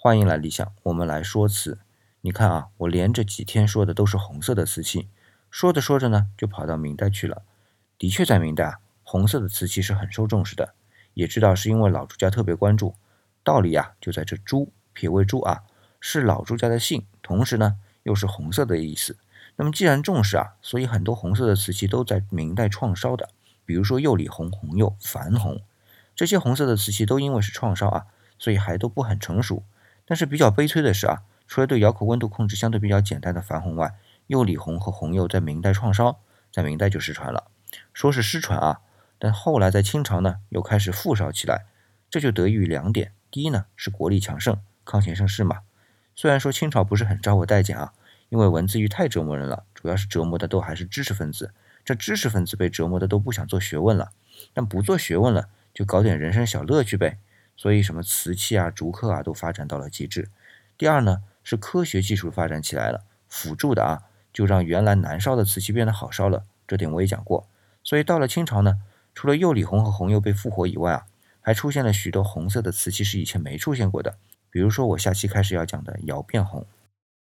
欢迎来理想，我们来说词。你看啊，我连着几天说的都是红色的瓷器，说着说着呢，就跑到明代去了。的确，在明代啊，红色的瓷器是很受重视的，也知道是因为老朱家特别关注。道理啊，就在这朱，撇为朱啊，是老朱家的姓，同时呢，又是红色的意思。那么既然重视啊，所以很多红色的瓷器都在明代创烧的，比如说釉里红、红釉、矾红，这些红色的瓷器都因为是创烧啊，所以还都不很成熟。但是比较悲催的是啊，除了对窑口温度控制相对比较简单的矾红外，釉里红和红釉在明代创烧，在明代就失传了。说是失传啊，但后来在清朝呢又开始复烧起来，这就得益于两点：第一呢是国力强盛，康乾盛世嘛。虽然说清朝不是很招我待见啊。因为文字狱太折磨人了，主要是折磨的都还是知识分子。这知识分子被折磨的都不想做学问了，但不做学问了，就搞点人生小乐趣呗。所以什么瓷器啊、竹刻啊都发展到了极致。第二呢，是科学技术发展起来了，辅助的啊，就让原来难烧的瓷器变得好烧了。这点我也讲过。所以到了清朝呢，除了釉里红和红釉被复活以外啊，还出现了许多红色的瓷器是以前没出现过的。比如说我下期开始要讲的窑变红。